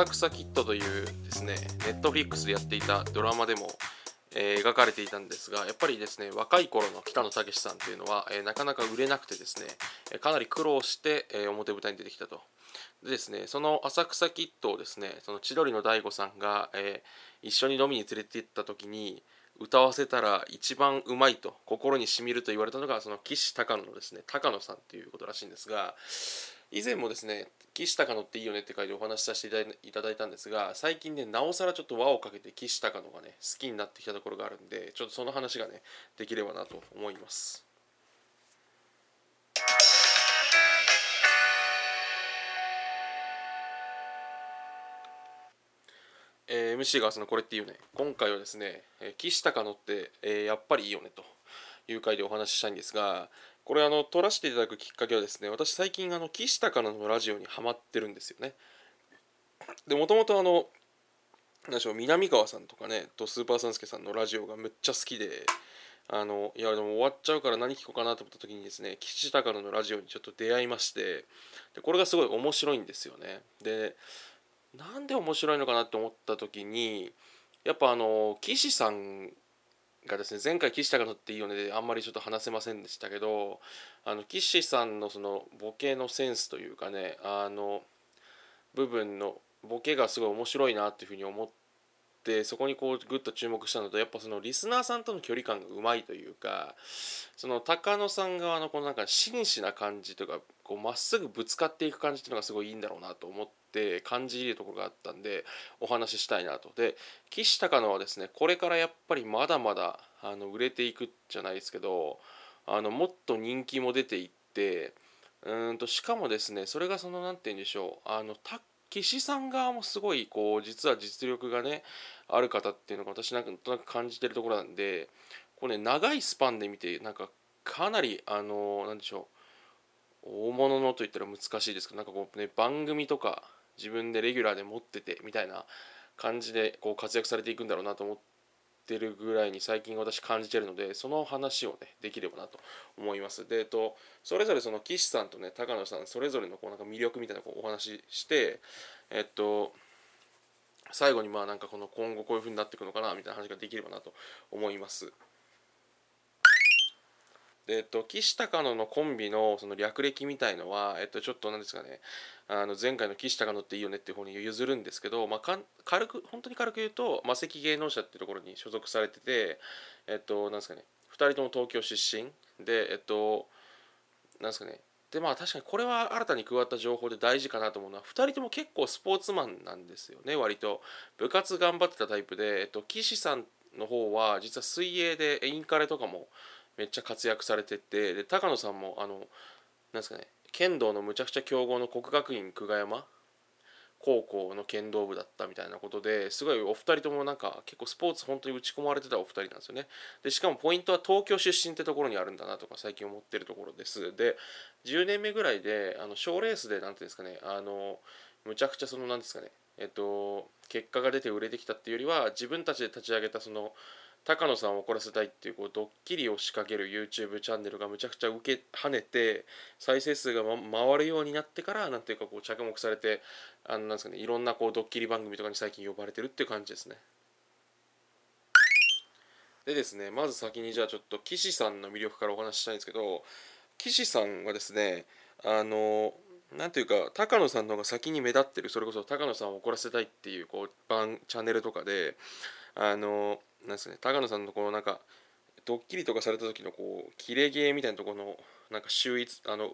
浅草キッドというですねネットフリックスでやっていたドラマでも、えー、描かれていたんですがやっぱりですね若い頃の北野武さんっていうのは、えー、なかなか売れなくてですね、えかなり苦労して、え表舞台に出てきたと。でですねその浅草キッドをですねその千鳥の大悟さんが、え一緒に飲みに連れて行った時に歌わせたら一番うまいと心にしみると言われたのがその岸高野のですね高野さんっていうことらしいんですが以前もですね岸高野っていいよねって書いてお話しさせていただいたんですが最近ねなおさらちょっと輪をかけて岸高野がね好きになってきたところがあるんでちょっとその話がねできればなと思います。えー、MC がそのこれっていうね今回はですね、えー、岸高野って、えー、やっぱりいいよねという回でお話ししたいんですがこれあの撮らせていただくきっかけはですね私最近あの岸高野のラジオにハマってるんですよね。でもともとあの何でしょう南川さんとかねとスーパーサンスケさんのラジオがめっちゃ好きであのいやでも終わっちゃうから何聞こうかなと思った時にですね岸高野のラジオにちょっと出会いましてでこれがすごい面白いんですよね。でなんで面白いのかなって思った時にやっぱあの岸さんがですね前回岸高野っていいよねであんまりちょっと話せませんでしたけどあの岸さんのそのボケのセンスというかねあの部分のボケがすごい面白いなっていうふうに思ってそこにこうグッと注目したのとやっぱそのリスナーさんとの距離感がうまいというかその高野さん側のこのなんか真摯な感じとかこうまっすぐぶつかっていく感じっていうのがすごいいいんだろうなと思って感じるところがあったんでお話ししたいなと。で岸高野はですねこれからやっぱりまだまだあの売れていくじゃないですけどあのもっと人気も出ていってうんとしかもですねそれがその何て言うんでしょうあの岸さん側もすごいこう実は実力がねある方っていうのが私なんとなく感じてるところなんでこれね長いスパンで見てなんかかなりあの何でしょう大物のと言ったら難しいですけどなんかこうね番組とか自分でレギュラーで持っててみたいな感じでこう活躍されていくんだろうなと思ってるぐらいに最近私感じてるのでその話をねできればなと思います。で、えっと、それぞれその岸さんとね高野さんそれぞれのこうなんか魅力みたいなこうお話ししてえっと最後にまあなんかこの今後こういう風になっていくのかなみたいな話ができればなと思います。えっと、岸高野のコンビのその略歴みたいのは、えっと、ちょっと何ですかね。あの前回の岸高野っていいよねっていう方に譲るんですけど、まあ、軽く本当に軽く言うと魔石芸能者っていうところに所属されててえっと何ですかね。2人とも東京出身でえっと何ですかね。でまあ確かにこれは新たに加わった情報で大事かなと思うのは2人とも結構スポーツマンなんですよね割と。部活頑張ってたタイプで、えっと、岸さんの方は実は水泳でインカレとかもめっちゃ活躍されててで高野さんもあのなんですかね剣道のむちゃくちゃ強豪の国学院久我山高校の剣道部だったみたいなことですごいお二人ともなんか結構スポーツ本当に打ち込まれてたお二人なんですよね。でしかもポイントは東京出身ってところにあるんだなとか最近思ってるところです。で10年目ぐらいで賞レースで何ていうんですかねあのむちゃくちゃその何ですかねえっと結果が出て売れてきたっていうよりは自分たちで立ち上げたその高野さんを怒らせたいっていうこうドッキリを仕掛ける YouTube チャンネルがむちゃくちゃ受け跳ねて再生数が、ま、回るようになってからなんていうかこう着目されてあのなんですかねいろんなこうドッキリ番組とかに最近呼ばれてるっていう感じですね。でですねまず先にじゃあちょっと岸さんの魅力からお話ししたいんですけど岸さんはですねあのなんていうか高野さんの方が先に目立ってるそれこそ高野さんを怒らせたいっていうこう番チャンネルとかであのなんですね高野さんのこのなんかドッキリとかされた時のこうキレゲーみたいなところのなんか秀逸あの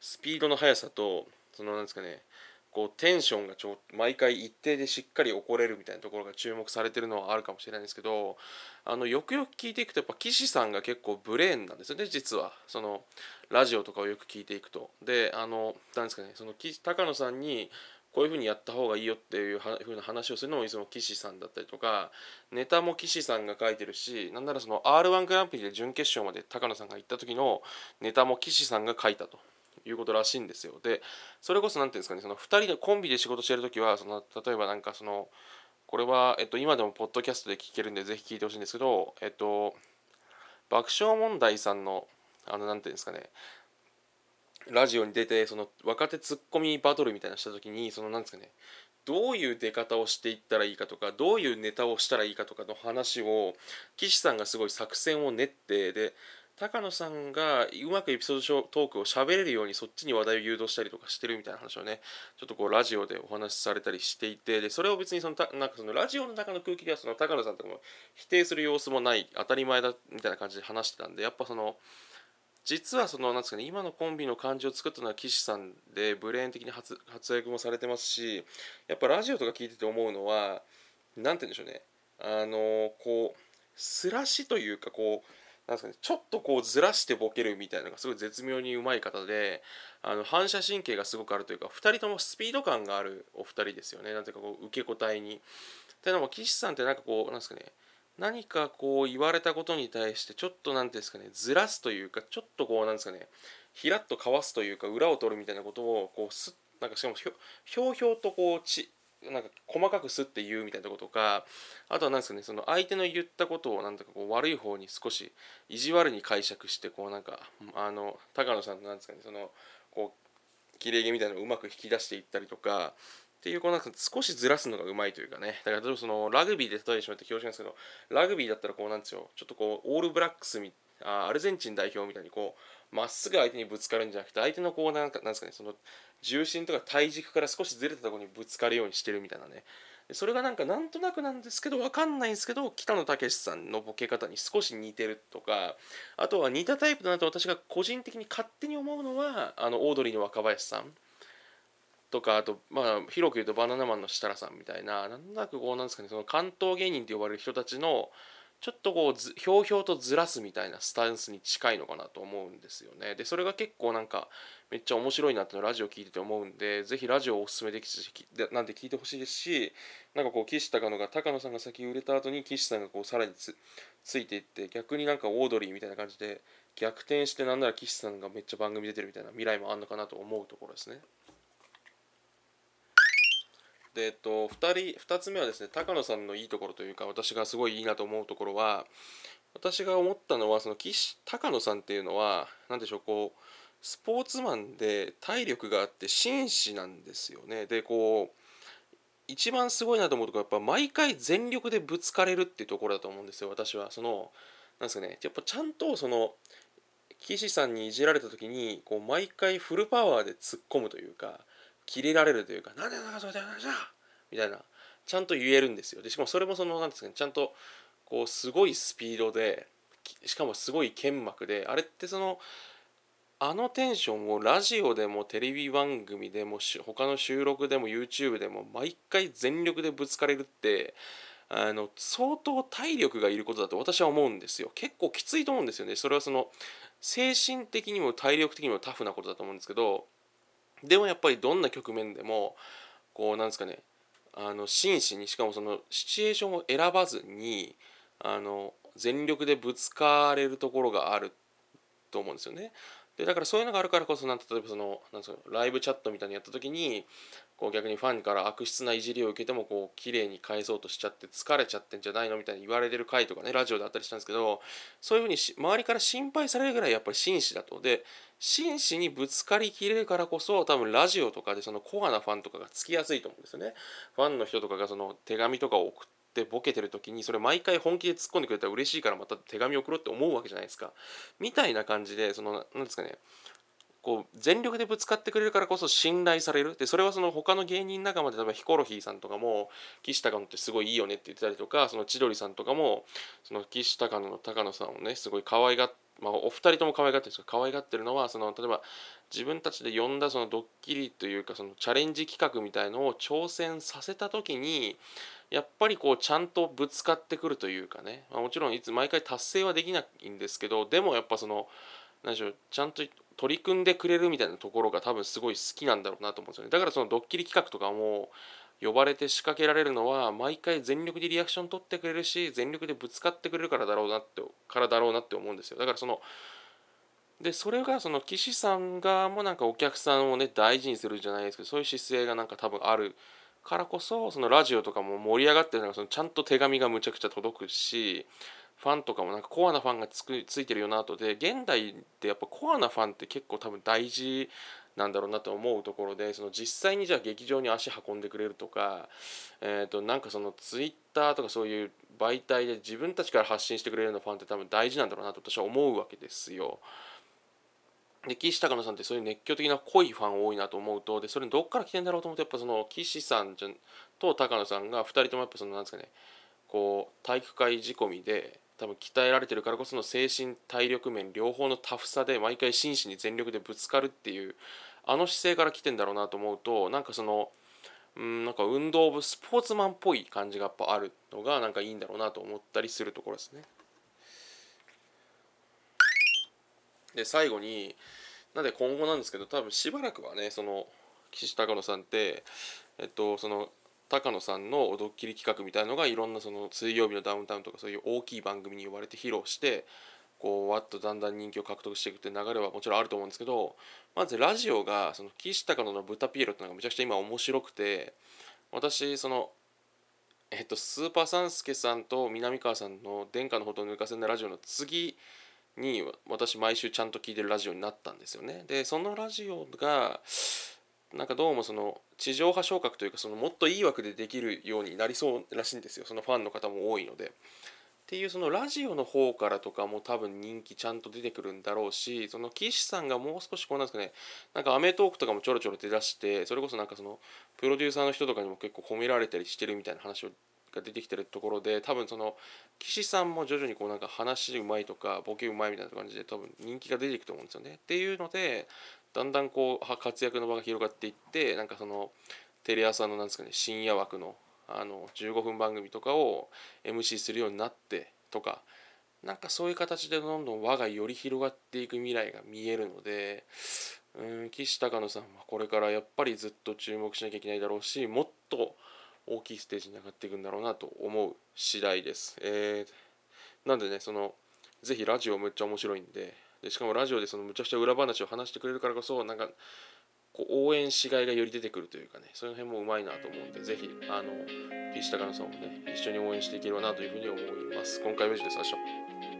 スピードの速さとそのなんですかねこうテンションがちょ毎回一定でしっかり怒れるみたいなところが注目されてるのはあるかもしれないんですけどあのよくよく聞いていくとやっぱ岸さんが結構ブレーンなんですよ。ね実はそのラジオとかをよく聞いていくと。であのなんですかねその高野さんにこういうふうにやった方がいいよっていうふうな話をするのもいつも岸さんだったりとかネタも岸さんが書いてるしなんならその r 1グランプリで準決勝まで高野さんが行った時のネタも岸さんが書いたということらしいんですよ。でそれこそ何ていうんですかねその2人でコンビで仕事してる時はその例えばなんかそのこれは、えっと、今でもポッドキャストで聞けるんでぜひ聞いてほしいんですけどえっと爆笑問題さんのあの何ていうんですかねラジオに出てその若手ツッコミバトルみたいなした時にそのなんですかねどういう出方をしていったらいいかとかどういうネタをしたらいいかとかの話を岸さんがすごい作戦を練ってで高野さんがうまくエピソードトークを喋れるようにそっちに話題を誘導したりとかしてるみたいな話をねちょっとこうラジオでお話しされたりしていてでそれを別にそのたなんかそのラジオの中の空気ではその高野さんとかも否定する様子もない当たり前だみたいな感じで話してたんでやっぱその実はそのなんですかね今のコンビの感じを作ったのは岸さんでブレーン的に発活躍もされてますしやっぱラジオとか聞いてて思うのは何て言うんでしょうねあのこうすらしというかこうなんですかね、ちょっとこうずらしてボケるみたいなのがすごい絶妙にうまい方であの反射神経がすごくあるというか2人ともスピード感があるお二人ですよねなんていうかこう受け答えに。っていうのも岸さんってなんかこうなんですかね何かこう言われたことに対してちょっと何ていうんですかねずらすというかちょっとこうなんですかねひらっとかわすというか裏を取るみたいなことをこうすなんかしかもひょひょうひょうとこうちなんか細かくすって言うみたいなことかあとは何ですかねその相手の言ったことをなんとかこう悪い方に少し意地悪に解釈してこうなんかあの高野さんのなんですかねそのこう切れ毛みたいなのをうまく引き出していったりとかっていうこうなんか少しずらすのがうまいというかね。だから例えばそのラグビーで例えてしまって恐縮なんですけどラグビーだったらこうなんですよちょっとこうオールブラックスみあアルゼンチン代表みたいにこうまっすぐ相手にぶつかるんじゃなくて相手のこうなんかなんですかねその重心とか体軸から少しずれたところにぶつかるようにしてるみたいなね。それがなんかなんとなくなんですけど分かんないんですけど北野武さんのボケ方に少し似てるとかあとは似たタイプだなと私が個人的に勝手に思うのはあのオードリーの若林さん。とかあとまあ広く言うとバナナマンの設楽さんみたいななんとなくこうなんですかねその関東芸人と呼ばれる人たちのちょっとこうひょうひょうとずらすみたいなスタンスに近いのかなと思うんですよね。でそれが結構なんかめっちゃ面白いなってのラジオ聞いてて思うんでぜひラジオをおすすめできでなんで聞いてほしいですしなんかこう岸高野が高野さんが先売れた後に岸さんがこうさらにつついていって逆になんかオードリーみたいな感じで逆転してなんなら岸さんがめっちゃ番組出てるみたいな未来もあんのかなと思うところですね。でえっと、2人2つ目はですね高野さんのいいところというか私がすごいいいなと思うところは私が思ったのはその岸高野さんっていうのは何でしょうこうスポーツマンで体力があって紳士なんですよね。でこう一番すごいなと思うとこはやっぱ毎回全力でぶつかれるっていうところだと思うんですよ私は。そのなんですかねやっぱちゃんとその岸さんにいじられた時にこう毎回フルパワーで突っ込むというか切れられるというか「なんでなんかそうだよなじゃ」みたいなちゃんと言えるんですよ。でしかもそれもそのなんですかねちゃんとこうすごいスピードでしかもすごい剣幕であれってそのあのテンションをラジオでもテレビ番組でも他の収録でも YouTube でも毎回全力でぶつかれるってあの相当体力がいることだと私は思うんですよ。結構きついと思うんですよね。それはその精神的にも体力的にもタフなことだと思うんですけどでもやっぱりどんな局面でもこうなんですかねあの真摯にしかもそのシチュエーションを選ばずにあの全力でぶつかれるところがあると思うんですよね。でだからそういうのがあるからこそなん例えばそのなんですかライブチャットみたいにやった時にこう逆にファンから悪質ないじりを受けてもこう綺麗に返そうとしちゃって疲れちゃってんじゃないのみたいに言われてる回とかねラジオであったりしたんですけどそういうふうに周りから心配されるぐらいやっぱり紳士だと。で真摯にぶつかりきれるからこそ多分ラジオとかでそのコアなファンとかがつきやすいと思うんですよね。ファンの人とかがその手紙とかを送ってボケてる時にそれ毎回本気で突っ込んでくれたら嬉しいからまた手紙送ろうって思うわけじゃないですか。みたいな感じでその何ですかねこう全力でぶつかってくれるからこそ信頼される。でそれはその他の芸人仲間で例えばヒコロヒーさんとかも岸高野ってすごいいいよねって言ってたりとかその千鳥さんとかもその岸高野の高野さんをねすごい可愛がってまあ、お二人とも可愛がってるんですけど可愛がってるのはその例えば自分たちで呼んだそのドッキリというかそのチャレンジ企画みたいのを挑戦させた時にやっぱりこうちゃんとぶつかってくるというかね、まあ、もちろんいつ毎回達成はできないんですけどでもやっぱその何でしょうちゃんと取り組んでくれるみたいなところが多分すごい好きなんだろうなと思うんですよね。だからそのドッキリ企画とかも呼ばれて仕掛けられるのは毎回全力でリアクション取ってくれるし全力でぶつかってくれるからだろうなってからだろうなって思うんですよ。だからそのでそれがその岸さん側もなんかお客さんをね大事にするじゃないですけどそういう姿勢がなんか多分あるからこそそのラジオとかも盛り上がってるのがそのちゃんと手紙がむちゃくちゃ届くしファンとかもなんかコアなファンがつくついてるよなとで現代ってやっぱコアなファンって結構多分大事なんだろうなと思うところでその実際にじゃあ劇場に足運んでくれるとか、えー、となんかそのツイッターとかそういう媒体で自分たちから発信してくれるようなファンって多分大事なんだろうなと私は思うわけですよ。で岸高野さんってそういう熱狂的な濃いファン多いなと思うとでそれどっから来てんだろうと思ってやっぱその岸さんと高野さんが2人ともやっぱそのなんですかねこう体育会仕込みで多分鍛えられてるからこその精神体力面両方のタフさで毎回真摯に全力でぶつかるっていうあの姿勢から来てんだろうなと思うとなんかそのうんなんか運動部スポーツマンっぽい感じがやっぱあるのがなんかいいんだろうなと思ったりするところですね。で最後になんで今後なんですけど多分しばらくはねその岸高野さんってえっとその高野さんのドッキリ企画みたいのがいろんなその水曜日のダウンタウンとかそういう大きい番組に呼ばれて披露してこうわっとだんだん人気を獲得していくって流れはもちろんあると思うんですけどまずラジオがその岸高野の豚ピエロっていうのがめちゃくちゃ今面白くて私そのえっとスーパーサンスケさんと南川さんの「殿下のほど抜かせないラジオ」の次に私毎週ちゃんと聞いてるラジオになったんですよね。でそのラジオがなんかどうもその地上波昇格というかそのもっといい枠でできるようになりそうらしいんですよそのファンの方も多いので。っていうそのラジオの方からとかも多分人気ちゃんと出てくるんだろうしその岸さんがもう少しこうなんですかねなんかアメトークとかもちょろちょろ出だしてそれこそなんかそのプロデューサーの人とかにも結構褒められたりしてるみたいな話が出てきてるところで多分その岸さんも徐々にこうなんか話うまいとかボケうまいみたいな感じで多分人気が出ていくと思うんですよね。っていうのでだんだんこう活躍の場が広がっていってなんかそのテレ朝のなんですかね深夜枠のあの15分番組とかを MC するようになってとかなんかそういう形でどんどん輪がより広がっていく未来が見えるのでうん岸高野さんはこれからやっぱりずっと注目しなきゃいけないだろうしもっと大きいステージに上がっていくんだろうなと思う次第です。えー、なんでねそのぜひラジオめっちゃ面白いんででしかもラジオでそのむちゃくちゃ裏話を話してくれるからこそなんかこう応援しがいがより出てくるというかねその辺もうまいなと思うんでぜひあのピーチ高野さんもね一緒に応援していければなというふうに思います。今回は以上です。明日